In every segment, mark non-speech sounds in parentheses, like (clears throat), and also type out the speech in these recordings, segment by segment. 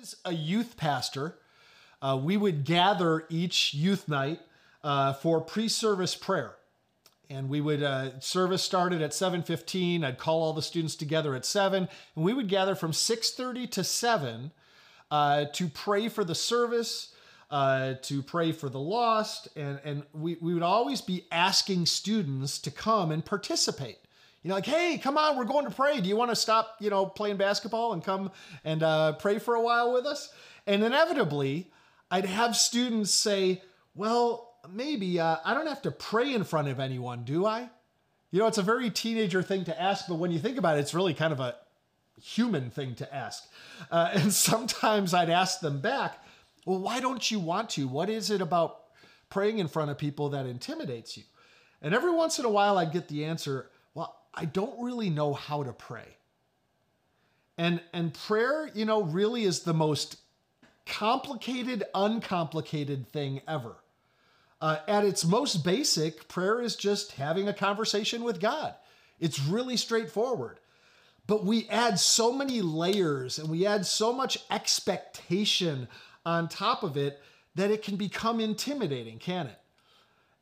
was a youth pastor, uh, we would gather each youth night uh, for pre-service prayer. And we would uh, service started at 7:15. I'd call all the students together at seven, and we would gather from 6:30 to 7 uh, to pray for the service, uh, to pray for the lost, and and we, we would always be asking students to come and participate. You know, like, hey, come on, we're going to pray. Do you want to stop, you know, playing basketball and come and uh, pray for a while with us? And inevitably, I'd have students say, well, maybe uh, I don't have to pray in front of anyone, do I? You know, it's a very teenager thing to ask, but when you think about it, it's really kind of a human thing to ask. Uh, (laughs) and sometimes I'd ask them back, well, why don't you want to? What is it about praying in front of people that intimidates you? And every once in a while, I'd get the answer, I don't really know how to pray. And and prayer, you know, really is the most complicated, uncomplicated thing ever. Uh, at its most basic, prayer is just having a conversation with God. It's really straightforward. But we add so many layers and we add so much expectation on top of it that it can become intimidating, can it?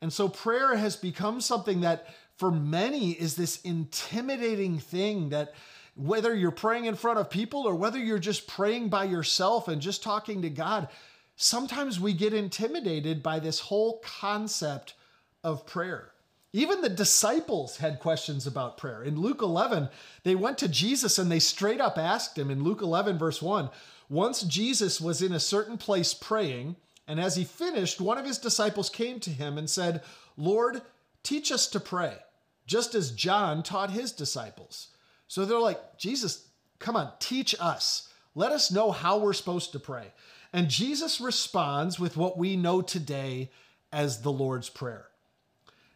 And so prayer has become something that for many is this intimidating thing that whether you're praying in front of people or whether you're just praying by yourself and just talking to God, sometimes we get intimidated by this whole concept of prayer. Even the disciples had questions about prayer. In Luke 11, they went to Jesus and they straight up asked him in Luke 11, verse 1 Once Jesus was in a certain place praying, and as he finished, one of his disciples came to him and said, Lord, teach us to pray just as John taught his disciples. So they're like, Jesus, come on, teach us. Let us know how we're supposed to pray. And Jesus responds with what we know today as the Lord's Prayer.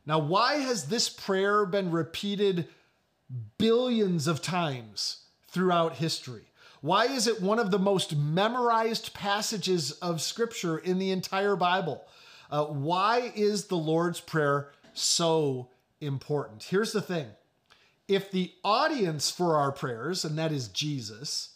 Now, why has this prayer been repeated billions of times throughout history? Why is it one of the most memorized passages of Scripture in the entire Bible? Uh, why is the Lord's Prayer so important. Here's the thing if the audience for our prayers, and that is Jesus,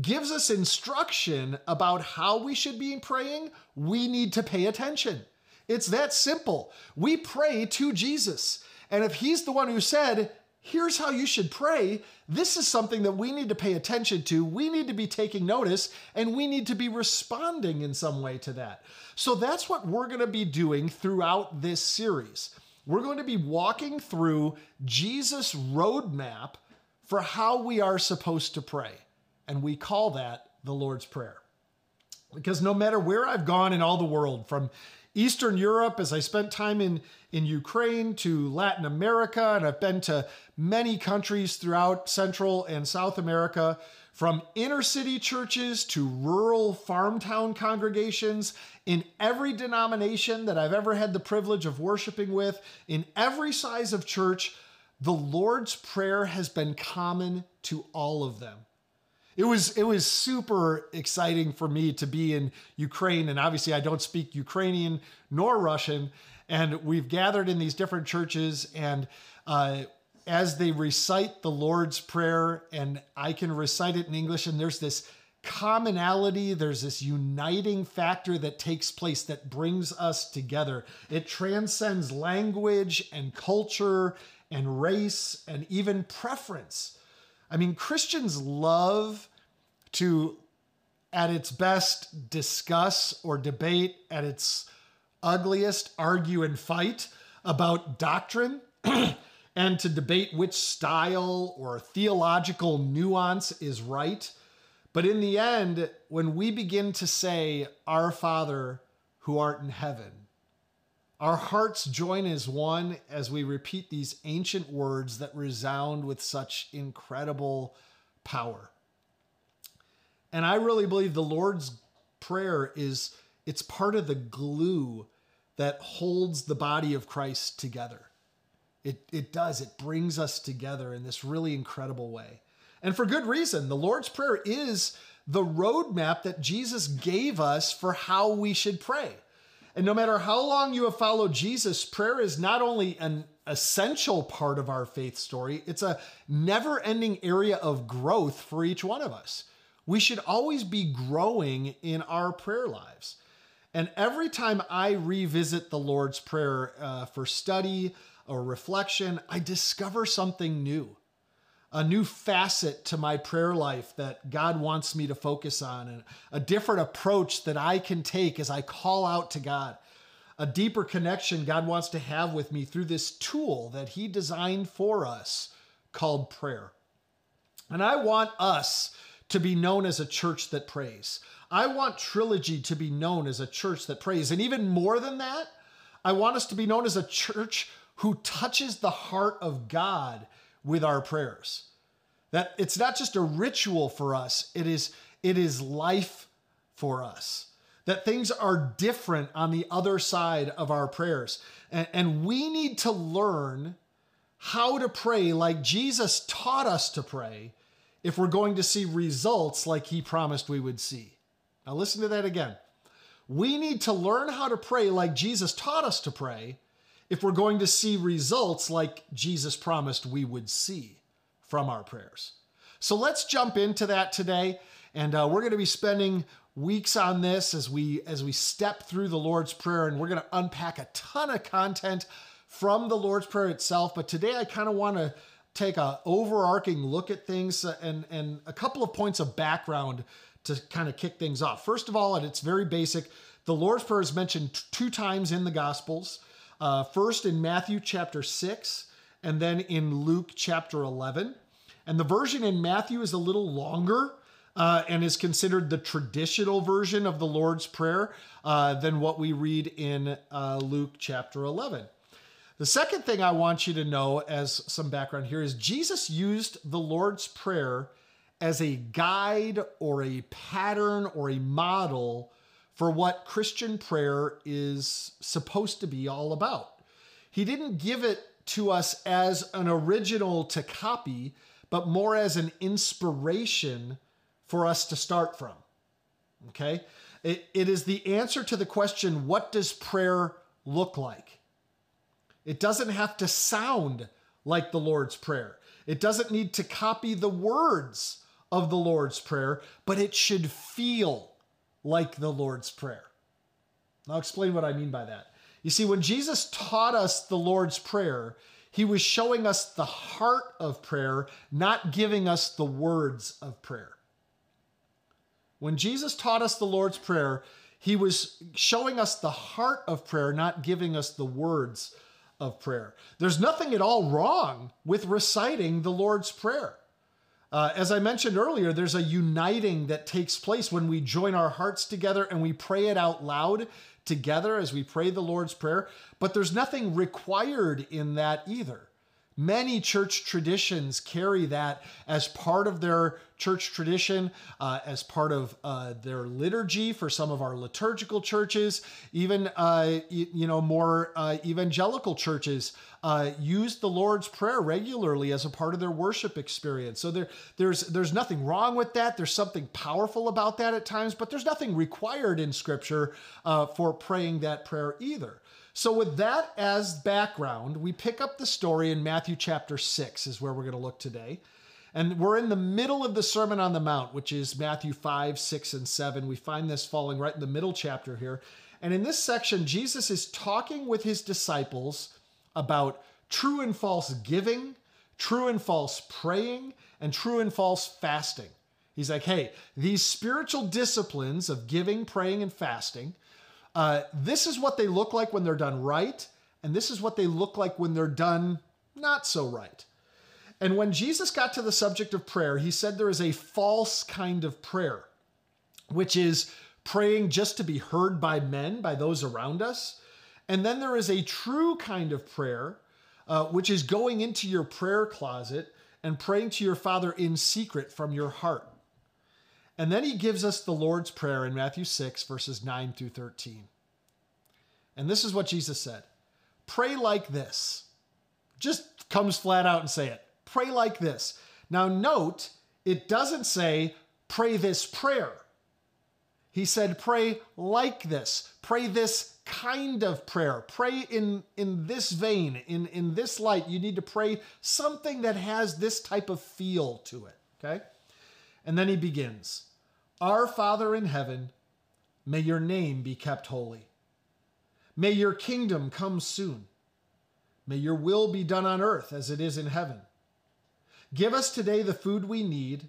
gives us instruction about how we should be praying, we need to pay attention. It's that simple. We pray to Jesus. And if he's the one who said, here's how you should pray, this is something that we need to pay attention to. We need to be taking notice and we need to be responding in some way to that. So that's what we're going to be doing throughout this series we're going to be walking through Jesus' roadmap for how we are supposed to pray. And we call that the Lord's Prayer. Because no matter where I've gone in all the world, from Eastern Europe, as I spent time in, in Ukraine, to Latin America, and I've been to many countries throughout Central and South America, from inner city churches to rural farm town congregations, in every denomination that I've ever had the privilege of worshiping with, in every size of church, the Lord's Prayer has been common to all of them. It was it was super exciting for me to be in Ukraine, and obviously I don't speak Ukrainian nor Russian, and we've gathered in these different churches, and uh, as they recite the Lord's Prayer, and I can recite it in English, and there's this commonality, there's this uniting factor that takes place that brings us together. It transcends language and culture and race and even preference. I mean, Christians love to, at its best, discuss or debate, at its ugliest, argue and fight about doctrine. (clears throat) and to debate which style or theological nuance is right. But in the end, when we begin to say, Our Father who art in heaven, our hearts join as one as we repeat these ancient words that resound with such incredible power. And I really believe the Lord's Prayer is it's part of the glue that holds the body of Christ together. It, it does. It brings us together in this really incredible way. And for good reason. The Lord's Prayer is the roadmap that Jesus gave us for how we should pray. And no matter how long you have followed Jesus, prayer is not only an essential part of our faith story, it's a never ending area of growth for each one of us. we should always be growing in our prayer lives. And every time I revisit the Lord's Prayer uh, for study or reflection, I discover something new, a new facet to my prayer life that God wants me to focus on, and a different approach that I can take as I call out to God, a deeper connection God wants to have with me through this tool that He designed for us called prayer. And I want us to be known as a church that prays. I want Trilogy to be known as a church that prays. And even more than that, I want us to be known as a church who touches the heart of God with our prayers. That it's not just a ritual for us, it is, it is life for us. That things are different on the other side of our prayers. And, and we need to learn how to pray like Jesus taught us to pray if we're going to see results like he promised we would see. Now, listen to that again. We need to learn how to pray like Jesus taught us to pray if we're going to see results like Jesus promised we would see from our prayers. So let's jump into that today. And uh, we're going to be spending weeks on this as we as we step through the Lord's Prayer, and we're going to unpack a ton of content from the Lord's Prayer itself. But today, I kind of want to take a overarching look at things uh, and and a couple of points of background to kind of kick things off. First of all, and it's very basic, the Lord's Prayer is mentioned two times in the Gospels. Uh, first in Matthew chapter 6, and then in Luke chapter 11. And the version in Matthew is a little longer uh, and is considered the traditional version of the Lord's Prayer uh, than what we read in uh, Luke chapter 11. The second thing I want you to know as some background here is Jesus used the Lord's Prayer as a guide or a pattern or a model for what Christian prayer is supposed to be all about. He didn't give it to us as an original to copy, but more as an inspiration for us to start from. Okay? It, it is the answer to the question what does prayer look like? It doesn't have to sound like the Lord's Prayer. It doesn't need to copy the words of the Lord's Prayer, but it should feel like the Lord's Prayer. I'll explain what I mean by that. You see, when Jesus taught us the Lord's Prayer, he was showing us the heart of prayer, not giving us the words of prayer. When Jesus taught us the Lord's Prayer, he was showing us the heart of prayer, not giving us the words of prayer. There's nothing at all wrong with reciting the Lord's Prayer. Uh, as I mentioned earlier, there's a uniting that takes place when we join our hearts together and we pray it out loud together as we pray the Lord's Prayer. But there's nothing required in that either. Many church traditions carry that as part of their church tradition, uh, as part of uh, their liturgy for some of our liturgical churches. Even, uh, you know, more uh, evangelical churches uh, use the Lord's Prayer regularly as a part of their worship experience. So there, there's there's nothing wrong with that. There's something powerful about that at times, but there's nothing required in Scripture uh, for praying that prayer either. So, with that as background, we pick up the story in Matthew chapter 6, is where we're going to look today. And we're in the middle of the Sermon on the Mount, which is Matthew 5, 6, and 7. We find this falling right in the middle chapter here. And in this section, Jesus is talking with his disciples about true and false giving, true and false praying, and true and false fasting. He's like, hey, these spiritual disciplines of giving, praying, and fasting, uh, this is what they look like when they're done right, and this is what they look like when they're done not so right. And when Jesus got to the subject of prayer, he said there is a false kind of prayer, which is praying just to be heard by men, by those around us. And then there is a true kind of prayer, uh, which is going into your prayer closet and praying to your Father in secret from your heart. And then he gives us the Lord's Prayer in Matthew 6, verses 9 through 13. And this is what Jesus said Pray like this. Just comes flat out and say it. Pray like this. Now, note, it doesn't say, pray this prayer. He said, pray like this. Pray this kind of prayer. Pray in, in this vein, in, in this light. You need to pray something that has this type of feel to it. Okay? And then he begins Our Father in heaven, may your name be kept holy. May your kingdom come soon. May your will be done on earth as it is in heaven. Give us today the food we need,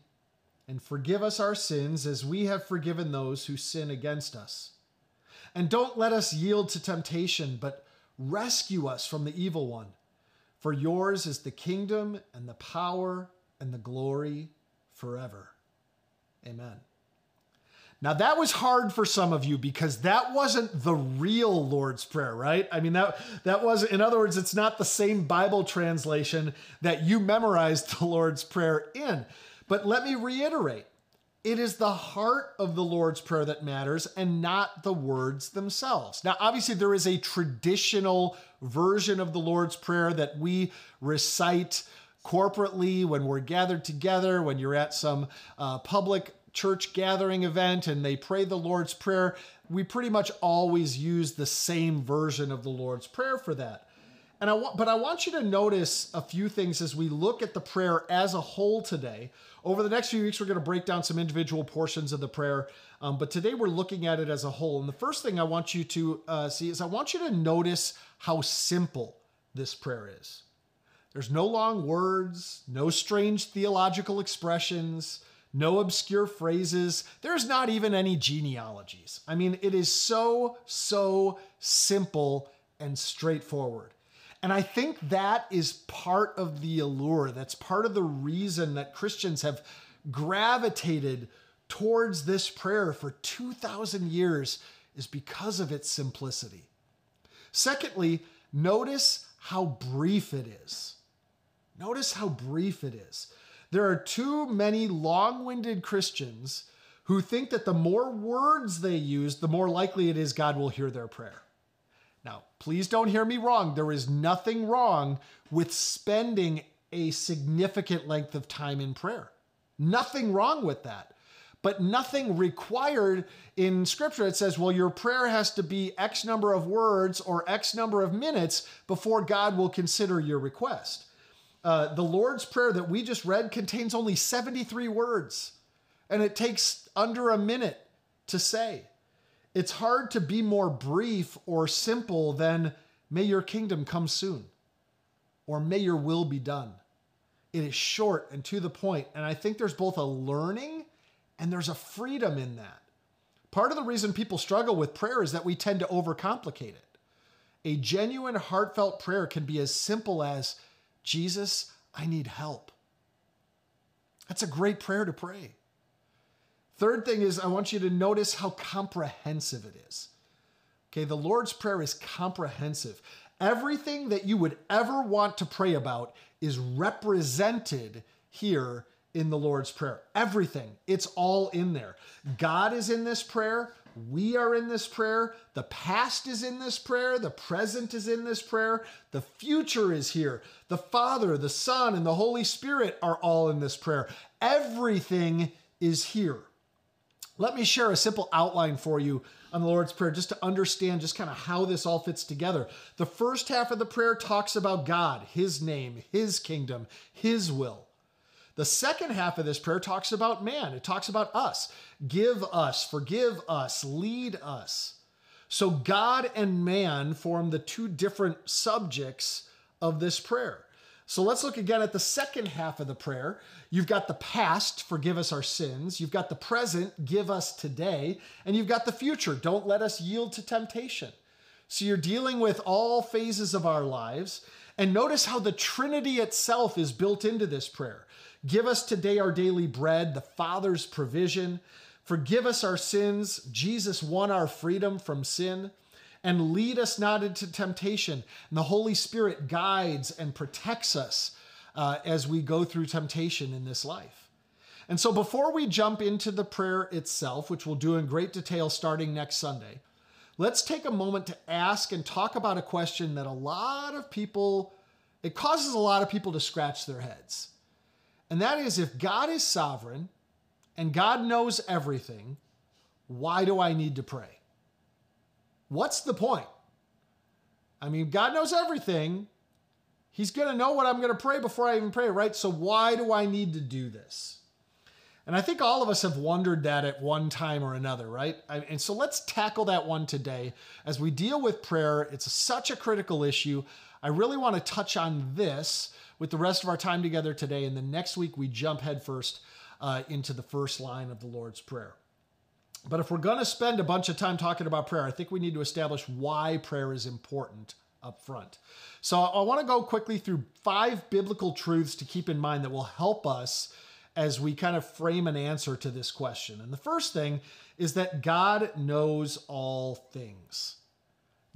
and forgive us our sins as we have forgiven those who sin against us. And don't let us yield to temptation, but rescue us from the evil one. For yours is the kingdom and the power and the glory forever. Amen. Now that was hard for some of you because that wasn't the real Lord's Prayer, right? I mean that that was in other words it's not the same Bible translation that you memorized the Lord's Prayer in. But let me reiterate. It is the heart of the Lord's Prayer that matters and not the words themselves. Now, obviously, there is a traditional version of the Lord's Prayer that we recite corporately when we're gathered together, when you're at some uh, public church gathering event and they pray the Lord's Prayer, we pretty much always use the same version of the Lord's Prayer for that. And I want, but I want you to notice a few things as we look at the prayer as a whole today. Over the next few weeks, we're going to break down some individual portions of the prayer, um, but today we're looking at it as a whole. And the first thing I want you to uh, see is I want you to notice how simple this prayer is. There's no long words, no strange theological expressions, no obscure phrases. There's not even any genealogies. I mean, it is so, so simple and straightforward. And I think that is part of the allure. That's part of the reason that Christians have gravitated towards this prayer for 2,000 years is because of its simplicity. Secondly, notice how brief it is. Notice how brief it is. There are too many long winded Christians who think that the more words they use, the more likely it is God will hear their prayer. Now, please don't hear me wrong. There is nothing wrong with spending a significant length of time in prayer. Nothing wrong with that. But nothing required in scripture. It says, well, your prayer has to be X number of words or X number of minutes before God will consider your request. Uh, the Lord's Prayer that we just read contains only 73 words, and it takes under a minute to say. It's hard to be more brief or simple than, May your kingdom come soon, or May your will be done. It is short and to the point, and I think there's both a learning and there's a freedom in that. Part of the reason people struggle with prayer is that we tend to overcomplicate it. A genuine, heartfelt prayer can be as simple as, Jesus, I need help. That's a great prayer to pray. Third thing is, I want you to notice how comprehensive it is. Okay, the Lord's Prayer is comprehensive. Everything that you would ever want to pray about is represented here in the Lord's Prayer. Everything, it's all in there. God is in this prayer. We are in this prayer. The past is in this prayer. The present is in this prayer. The future is here. The Father, the Son, and the Holy Spirit are all in this prayer. Everything is here. Let me share a simple outline for you on the Lord's Prayer just to understand just kind of how this all fits together. The first half of the prayer talks about God, His name, His kingdom, His will. The second half of this prayer talks about man. It talks about us. Give us, forgive us, lead us. So God and man form the two different subjects of this prayer. So let's look again at the second half of the prayer. You've got the past, forgive us our sins. You've got the present, give us today. And you've got the future, don't let us yield to temptation. So you're dealing with all phases of our lives. And notice how the Trinity itself is built into this prayer. Give us today our daily bread, the Father's provision. Forgive us our sins. Jesus won our freedom from sin. And lead us not into temptation. And the Holy Spirit guides and protects us uh, as we go through temptation in this life. And so, before we jump into the prayer itself, which we'll do in great detail starting next Sunday, let's take a moment to ask and talk about a question that a lot of people, it causes a lot of people to scratch their heads. And that is if God is sovereign and God knows everything, why do I need to pray? What's the point? I mean, God knows everything. He's going to know what I'm going to pray before I even pray, right? So why do I need to do this? And I think all of us have wondered that at one time or another, right? And so let's tackle that one today. As we deal with prayer, it's such a critical issue. I really want to touch on this with the rest of our time together today. And then next week, we jump headfirst uh, into the first line of the Lord's Prayer. But if we're going to spend a bunch of time talking about prayer, I think we need to establish why prayer is important up front. So I want to go quickly through five biblical truths to keep in mind that will help us as we kind of frame an answer to this question. And the first thing is that God knows all things.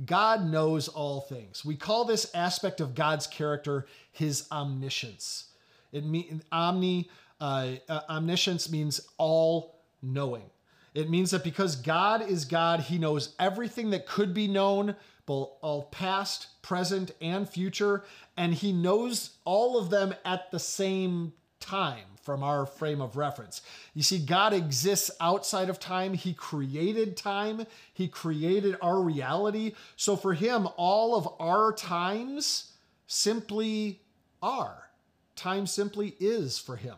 God knows all things. We call this aspect of God's character his omniscience. It means omni uh, uh, omniscience means all knowing. It means that because God is God, he knows everything that could be known, both all past, present, and future, and he knows all of them at the same time from our frame of reference. You see, God exists outside of time. He created time, He created our reality. So for Him, all of our times simply are. Time simply is for Him.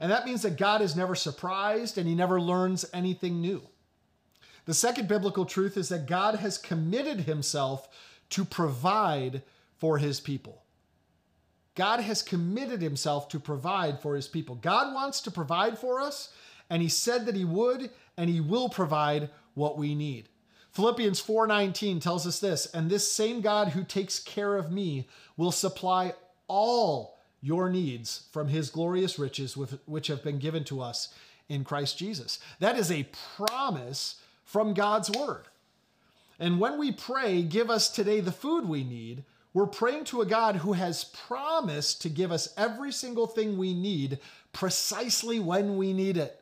And that means that God is never surprised and He never learns anything new. The second biblical truth is that God has committed Himself to provide for His people. God has committed himself to provide for his people. God wants to provide for us, and he said that he would, and he will provide what we need. Philippians 4:19 tells us this, and this same God who takes care of me will supply all your needs from his glorious riches with, which have been given to us in Christ Jesus. That is a promise from God's word. And when we pray, give us today the food we need, we're praying to a God who has promised to give us every single thing we need precisely when we need it.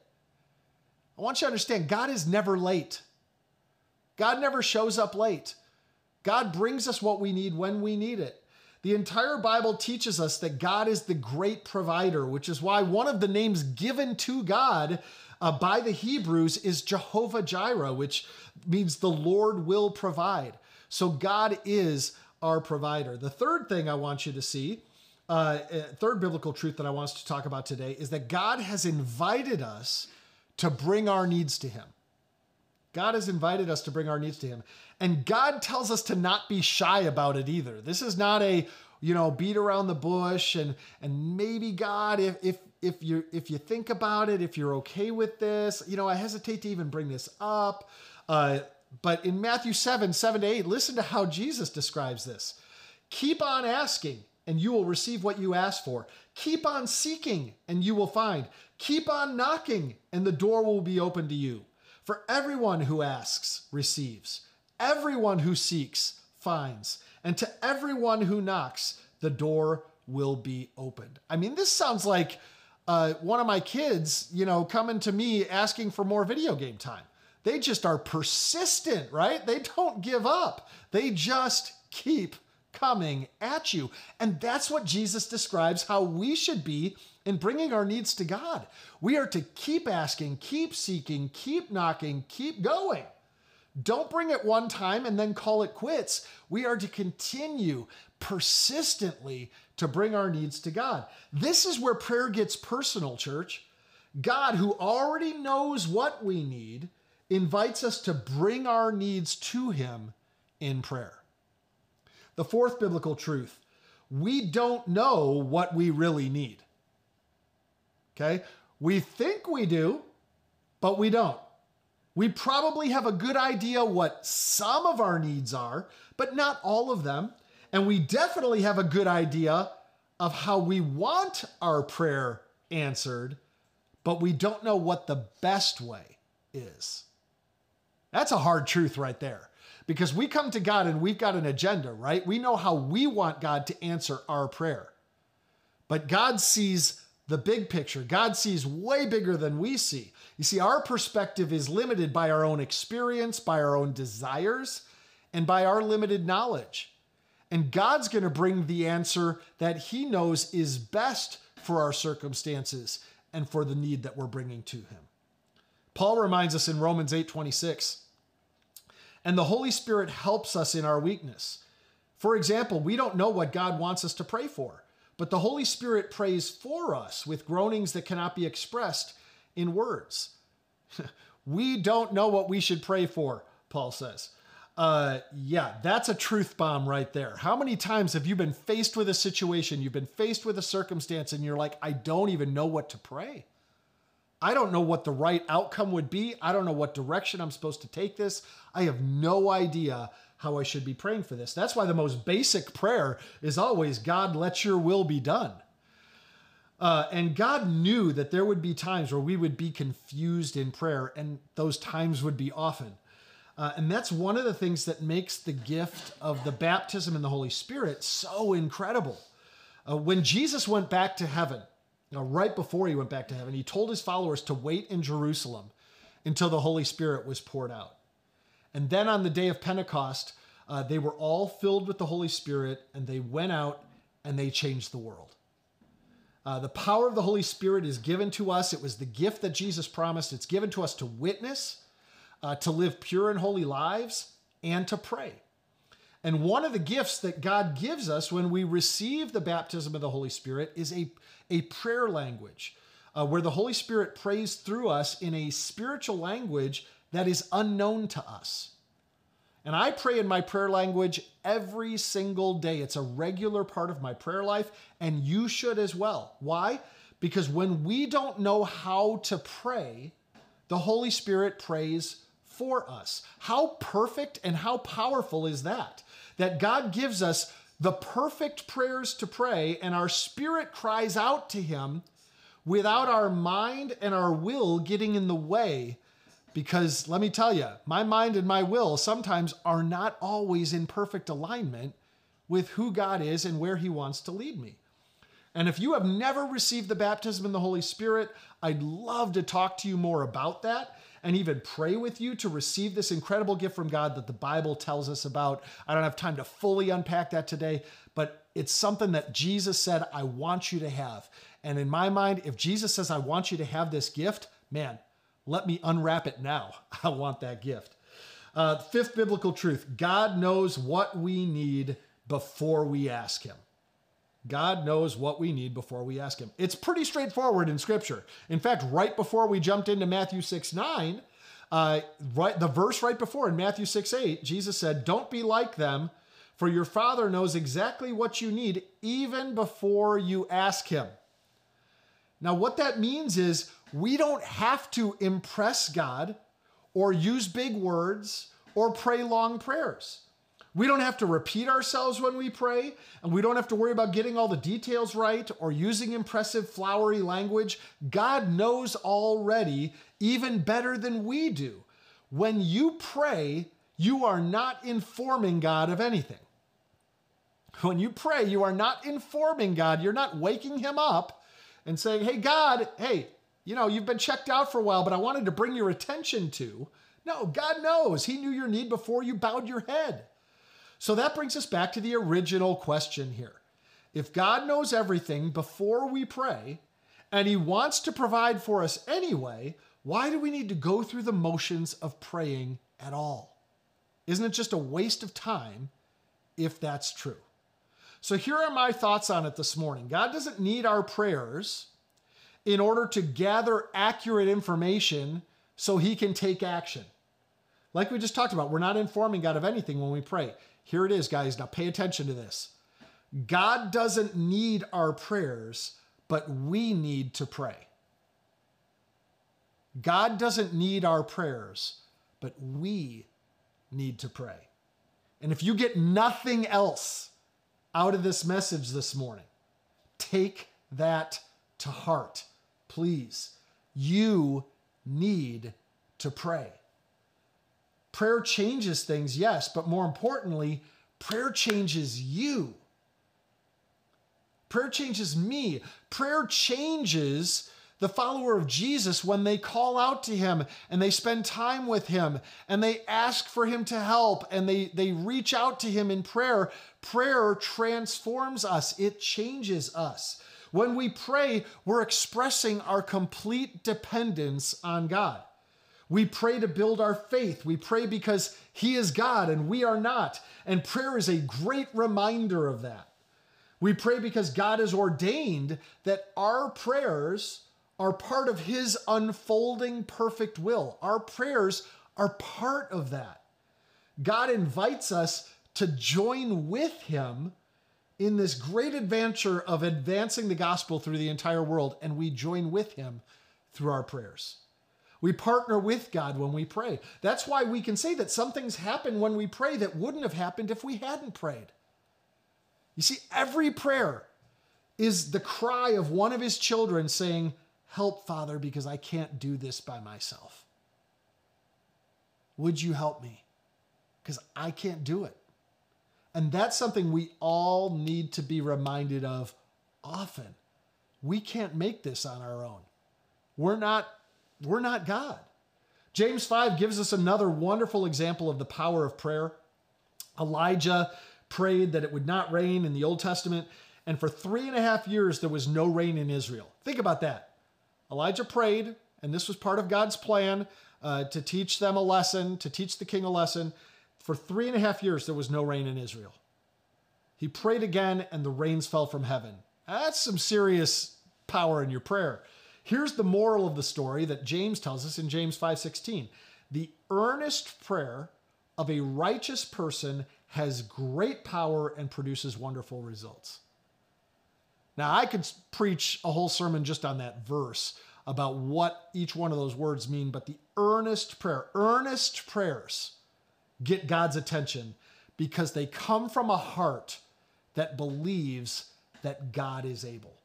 I want you to understand God is never late. God never shows up late. God brings us what we need when we need it. The entire Bible teaches us that God is the great provider, which is why one of the names given to God uh, by the Hebrews is Jehovah Jireh, which means the Lord will provide. So God is our provider. The third thing I want you to see, uh, uh, third biblical truth that I want us to talk about today, is that God has invited us to bring our needs to Him. God has invited us to bring our needs to Him. And God tells us to not be shy about it either. This is not a, you know, beat around the bush and and maybe God, if if if you if you think about it, if you're okay with this, you know, I hesitate to even bring this up. Uh, but in Matthew 7, 7 to 8, listen to how Jesus describes this. Keep on asking, and you will receive what you ask for. Keep on seeking, and you will find. Keep on knocking, and the door will be open to you. For everyone who asks receives, everyone who seeks finds, and to everyone who knocks, the door will be opened. I mean, this sounds like uh, one of my kids, you know, coming to me asking for more video game time. They just are persistent, right? They don't give up. They just keep coming at you. And that's what Jesus describes how we should be in bringing our needs to God. We are to keep asking, keep seeking, keep knocking, keep going. Don't bring it one time and then call it quits. We are to continue persistently to bring our needs to God. This is where prayer gets personal, church. God, who already knows what we need, invites us to bring our needs to Him in prayer. The fourth biblical truth we don't know what we really need. Okay? We think we do, but we don't. We probably have a good idea what some of our needs are, but not all of them. And we definitely have a good idea of how we want our prayer answered, but we don't know what the best way is. That's a hard truth right there. Because we come to God and we've got an agenda, right? We know how we want God to answer our prayer. But God sees the big picture. God sees way bigger than we see. You see, our perspective is limited by our own experience, by our own desires, and by our limited knowledge. And God's going to bring the answer that He knows is best for our circumstances and for the need that we're bringing to Him. Paul reminds us in Romans 8 26, and the Holy Spirit helps us in our weakness. For example, we don't know what God wants us to pray for, but the Holy Spirit prays for us with groanings that cannot be expressed. in words. (laughs) we don't know what we should pray for, Paul says. Uh, yeah, that's a truth bomb right there. How many times have you been faced with a situation, you've been faced with a circumstance, and you're like, I don't even know what to pray? I don't know what the right outcome would be. I don't know what direction I'm supposed to take this. I have no idea how I should be praying for this. That's why the most basic prayer is always God, let your will be done. Uh, and God knew that there would be times where we would be confused in prayer, and those times would be often. Uh, and that's one of the things that makes the gift of the baptism in the Holy Spirit so incredible. Uh, when Jesus went back to heaven, now, right before he went back to heaven, he told his followers to wait in Jerusalem until the Holy Spirit was poured out. And then on the day of Pentecost, uh, they were all filled with the Holy Spirit and they went out and they changed the world. Uh, the power of the Holy Spirit is given to us. It was the gift that Jesus promised. It's given to us to witness, uh, to live pure and holy lives, and to pray. And one of the gifts that God gives us when we receive the baptism of the Holy Spirit is a, a prayer language uh, where the Holy Spirit prays through us in a spiritual language that is unknown to us. And I pray in my prayer language every single day. It's a regular part of my prayer life, and you should as well. Why? Because when we don't know how to pray, the Holy Spirit prays for us. How perfect and how powerful is that? That God gives us the perfect prayers to pray, and our spirit cries out to Him without our mind and our will getting in the way because let me tell you, my mind and my will sometimes are not always in perfect alignment with who God is and where He wants to lead me. And if you have never received the baptism in the Holy Spirit, I'd love to talk to you more about that and even pray with you to receive this incredible gift from God that the Bible tells us about. I don't have time to fully unpack that today, but it's something that Jesus said, I want you to have. And in my mind, if Jesus says, I want you to have this gift, man, let me unwrap it now. (laughs) I want that gift. Uh, fifth biblical truth God knows what we need before we ask Him. God knows what we need before we ask Him. It's pretty straightforward in Scripture. In fact, right before we jumped into Matthew 6 9, uh, right, the verse right before in Matthew 6 8, Jesus said, Don't be like them, for your Father knows exactly what you need even before you ask Him. Now, what that means is we don't have to impress God or use big words or pray long prayers. We don't have to repeat ourselves when we pray, and we don't have to worry about getting all the details right or using impressive, flowery language. God knows already, even better than we do. When you pray, you are not informing God of anything. When you pray, you are not informing God, you're not waking Him up and saying, Hey, God, hey, you know, you've been checked out for a while, but I wanted to bring your attention to. No, God knows. He knew your need before you bowed your head. So that brings us back to the original question here. If God knows everything before we pray, and He wants to provide for us anyway, why do we need to go through the motions of praying at all? Isn't it just a waste of time if that's true? So here are my thoughts on it this morning. God doesn't need our prayers in order to gather accurate information so he can take action. Like we just talked about, we're not informing God of anything when we pray. Here it is, guys. Now pay attention to this. God doesn't need our prayers, but we need to pray. God doesn't need our prayers, but we need to pray. And if you get nothing else out of this message this morning, take that to heart please. You need to pray. Prayer changes things, yes, but more importantly, prayer changes you. Prayer changes me. Prayer changes the follower of Jesus when they call out to him and they spend time with him and they ask for him to help and they, they reach out to him in prayer. Prayer transforms us, it changes us. When we pray, we're expressing our complete dependence on God. We pray to build our faith. We pray because He is God and we are not. And prayer is a great reminder of that. We pray because God has ordained that our prayers are part of His unfolding perfect will. Our prayers are part of that. God invites us to join with Him in this great adventure of advancing the gospel through the entire world, and we join with Him through our prayers. We partner with God when we pray. That's why we can say that some things happen when we pray that wouldn't have happened if we hadn't prayed. You see, every prayer is the cry of one of his children saying, Help, Father, because I can't do this by myself. Would you help me? Because I can't do it. And that's something we all need to be reminded of often. We can't make this on our own. We're not we're not God. James 5 gives us another wonderful example of the power of prayer. Elijah prayed that it would not rain in the Old Testament, and for three and a half years there was no rain in Israel. Think about that. Elijah prayed, and this was part of God's plan uh, to teach them a lesson, to teach the king a lesson. For three and a half years there was no rain in Israel. He prayed again, and the rains fell from heaven. That's some serious power in your prayer. Here's the moral of the story that James tells us in James 5:16. The earnest prayer of a righteous person has great power and produces wonderful results. Now, I could preach a whole sermon just on that verse about what each one of those words mean, but the earnest prayer, earnest prayers get God's attention because they come from a heart that believes that God is able.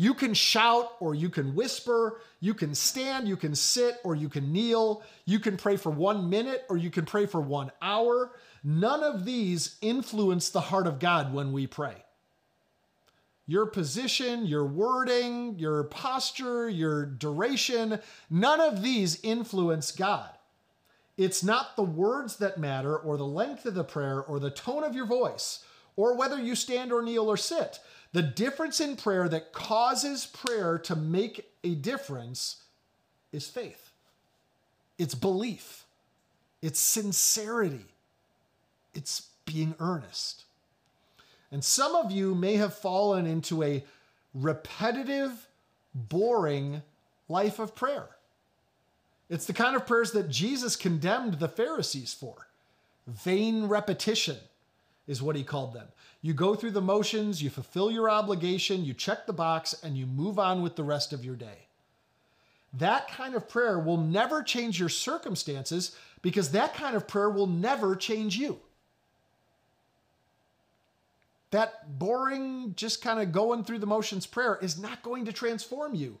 You can shout or you can whisper, you can stand, you can sit or you can kneel, you can pray for one minute or you can pray for one hour. None of these influence the heart of God when we pray. Your position, your wording, your posture, your duration, none of these influence God. It's not the words that matter, or the length of the prayer, or the tone of your voice, or whether you stand or kneel or sit. The difference in prayer that causes prayer to make a difference is faith. It's belief. It's sincerity. It's being earnest. And some of you may have fallen into a repetitive, boring life of prayer. It's the kind of prayers that Jesus condemned the Pharisees for. Vain repetition is what he called them. You go through the motions, you fulfill your obligation, you check the box, and you move on with the rest of your day. That kind of prayer will never change your circumstances because that kind of prayer will never change you. That boring, just kind of going through the motions prayer is not going to transform you.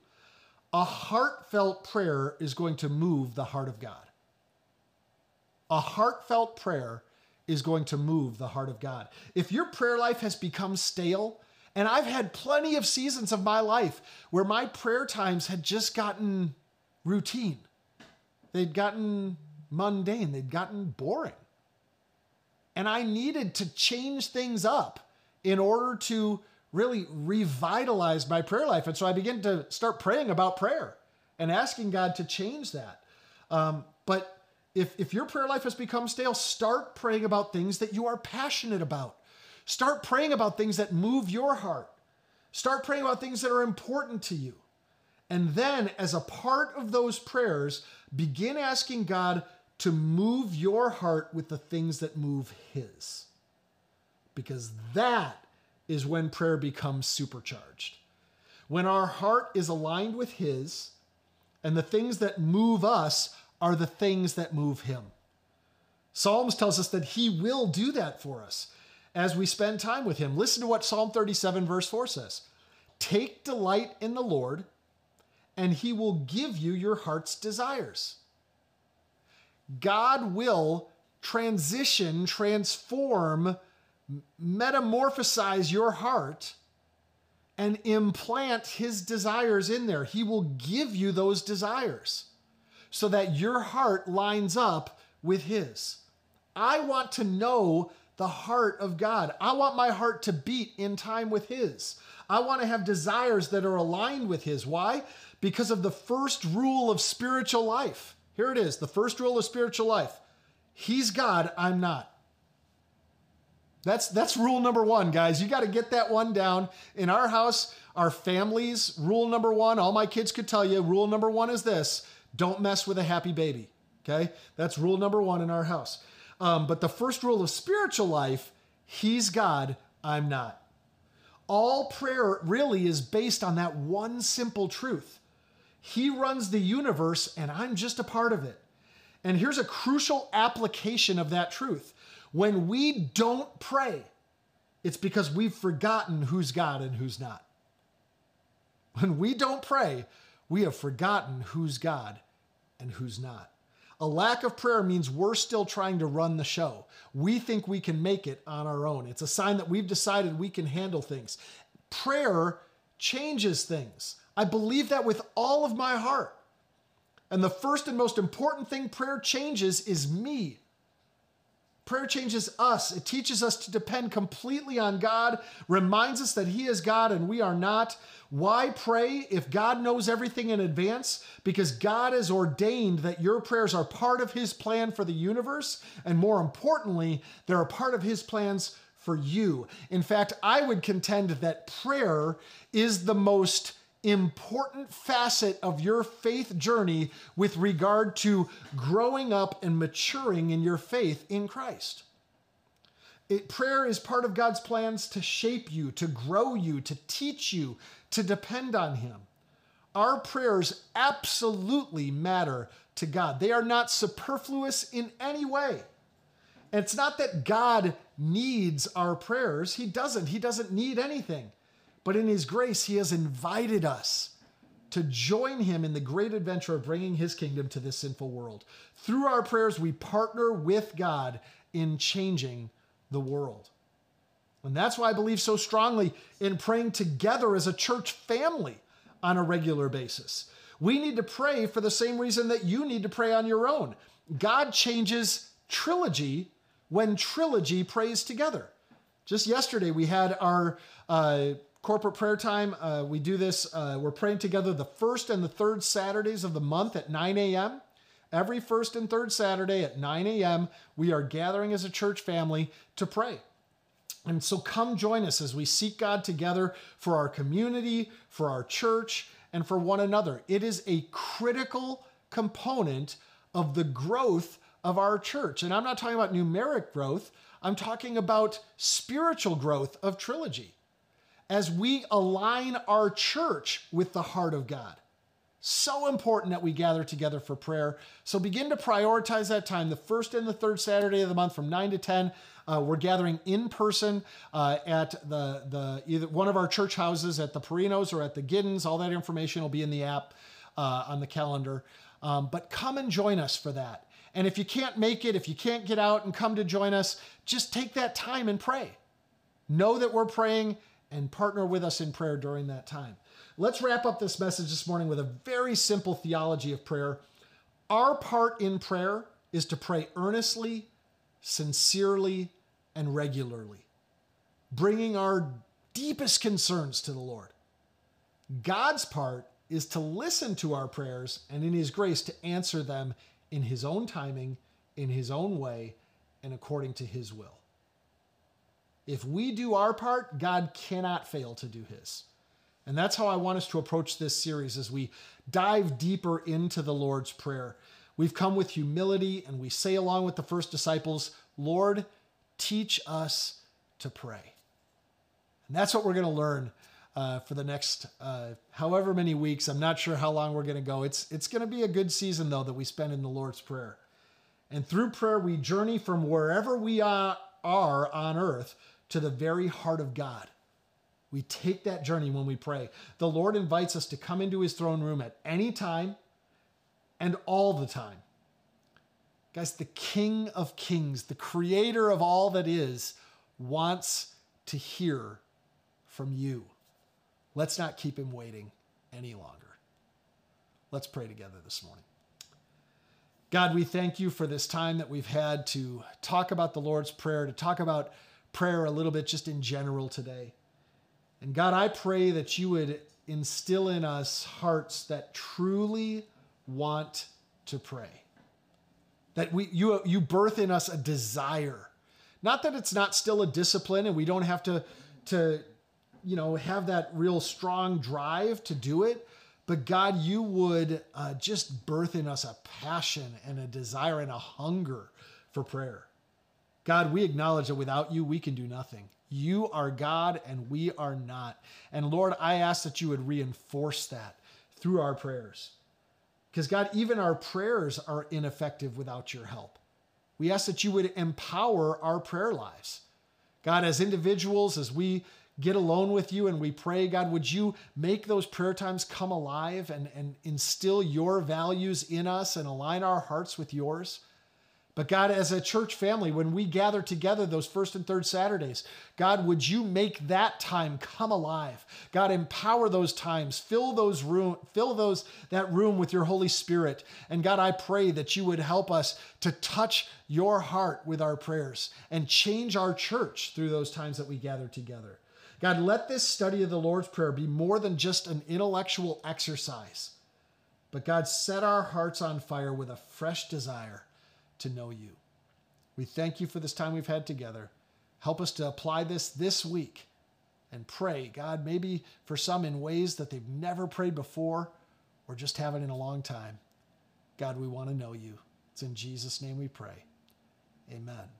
A heartfelt prayer is going to move the heart of God. A heartfelt prayer is going to move the heart of God. If your prayer life has become stale, and I've had plenty of seasons of my life where my prayer times had just gotten routine, they'd gotten mundane, they'd gotten boring. And I needed to change things up in order to really revitalize my prayer life. And so I began to start praying about prayer and asking God to change that. Um, but if, if your prayer life has become stale, start praying about things that you are passionate about. Start praying about things that move your heart. Start praying about things that are important to you. And then, as a part of those prayers, begin asking God to move your heart with the things that move His. Because that is when prayer becomes supercharged. When our heart is aligned with His, and the things that move us are the things that move him. Psalms tells us that he will do that for us as we spend time with him. Listen to what Psalm 37, verse 4 says Take delight in the Lord, and he will give you your heart's desires. God will transition, transform, metamorphosize your heart and implant his desires in there. He will give you those desires so that your heart lines up with His. I want to know the heart of God. I want my heart to beat in time with His. I want to have desires that are aligned with His. Why? Because of the first rule of spiritual life. Here it is the first rule of spiritual life He's God, I'm not. That's that's rule number one, guys. You got to get that one down. In our house, our families, rule number one, all my kids could tell you, rule number one is this don't mess with a happy baby. Okay? That's rule number one in our house. Um, but the first rule of spiritual life, He's God, I'm not. All prayer really is based on that one simple truth. He runs the universe and I'm just a part of it. And here's a crucial application of that truth. When we don't pray, it's because we've forgotten who's God and who's not. When we don't pray, we have forgotten who's God and who's not. A lack of prayer means we're still trying to run the show. We think we can make it on our own. It's a sign that we've decided we can handle things. Prayer changes things. I believe that with all of my heart. And the first and most important thing prayer changes is me. Prayer changes us. It teaches us to depend completely on God, reminds us that He is God and we are not. Why pray if God knows everything in advance? Because God has ordained that your prayers are part of His plan for the universe. And more importantly, they're a part of His plans for you. In fact, I would contend that prayer is the most important facet of your faith journey with regard to growing up and maturing in your faith in Christ. It, prayer is part of God's plans to shape you, to grow you, to teach you, to depend on Him. Our prayers absolutely matter to God. They are not superfluous in any way. And it's not that God needs our prayers, He doesn't. He doesn't need anything. But in His grace, He has invited us to join Him in the great adventure of bringing His kingdom to this sinful world. Through our prayers, we partner with God in changing the world. And that's why I believe so strongly in praying together as a church family on a regular basis. We need to pray for the same reason that you need to pray on your own. God changes trilogy when trilogy prays together. Just yesterday, we had our uh, corporate prayer time. Uh, we do this, uh, we're praying together the first and the third Saturdays of the month at 9 a.m. Every first and third Saturday at 9 a.m., we are gathering as a church family to pray. And so come join us as we seek God together for our community, for our church, and for one another. It is a critical component of the growth of our church. And I'm not talking about numeric growth, I'm talking about spiritual growth of Trilogy as we align our church with the heart of God. So important that we gather together for prayer. So begin to prioritize that time. The first and the third Saturday of the month from 9 to 10, uh, we're gathering in person uh, at the, the either one of our church houses at the Perinos or at the Giddens. All that information will be in the app uh, on the calendar. Um, but come and join us for that. And if you can't make it, if you can't get out and come to join us, just take that time and pray. Know that we're praying and partner with us in prayer during that time. Let's wrap up this message this morning with a very simple theology of prayer. Our part in prayer is to pray earnestly, sincerely, and regularly, bringing our deepest concerns to the Lord. God's part is to listen to our prayers and in His grace to answer them in His own timing, in His own way, and according to His will. If we do our part, God cannot fail to do his. And that's how I want us to approach this series as we dive deeper into the Lord's Prayer. We've come with humility and we say, along with the first disciples, Lord, teach us to pray. And that's what we're going to learn uh, for the next uh, however many weeks. I'm not sure how long we're going to go. It's, it's going to be a good season, though, that we spend in the Lord's Prayer. And through prayer, we journey from wherever we are, are on earth to the very heart of God. We take that journey when we pray. The Lord invites us to come into his throne room at any time and all the time. Guys, the King of Kings, the creator of all that is, wants to hear from you. Let's not keep him waiting any longer. Let's pray together this morning. God, we thank you for this time that we've had to talk about the Lord's Prayer, to talk about prayer a little bit just in general today. And God, I pray that you would instill in us hearts that truly want to pray. That we you you birth in us a desire Not that it's not still a discipline and we don't have to, to, you know, have that real strong drive to do it. But God, you would uh, just birth in us a passion and a desire and a hunger for prayer. God, we acknowledge that without you, we can do nothing. You are God and we are not. And Lord, I ask that you would reinforce that through our prayers. Because God, even our prayers are ineffective without your help. We ask that you would empower our prayer lives. God, as individuals, as we get alone with you and we pray, God, would you make those prayer times come alive and, and instill your values in us and align our hearts with yours? But God, as a church family, when we gather together those first and third Saturdays, God, would you make that time come alive? God, empower those times, fill those room, fill those that room with your Holy Spirit. And God, I pray that you would help us to touch your heart with our prayers and change our church through those times that we gather together. God, let this study of the Lord's Prayer be more than just an intellectual exercise. But God, set our hearts on fire with a fresh desire to know you. We thank you for this time we've had together. Help us to apply this this week and pray, God, maybe for some in ways that they've never prayed before or just haven't in a long time. God, we want to know you. It's in Jesus' name we pray. Amen.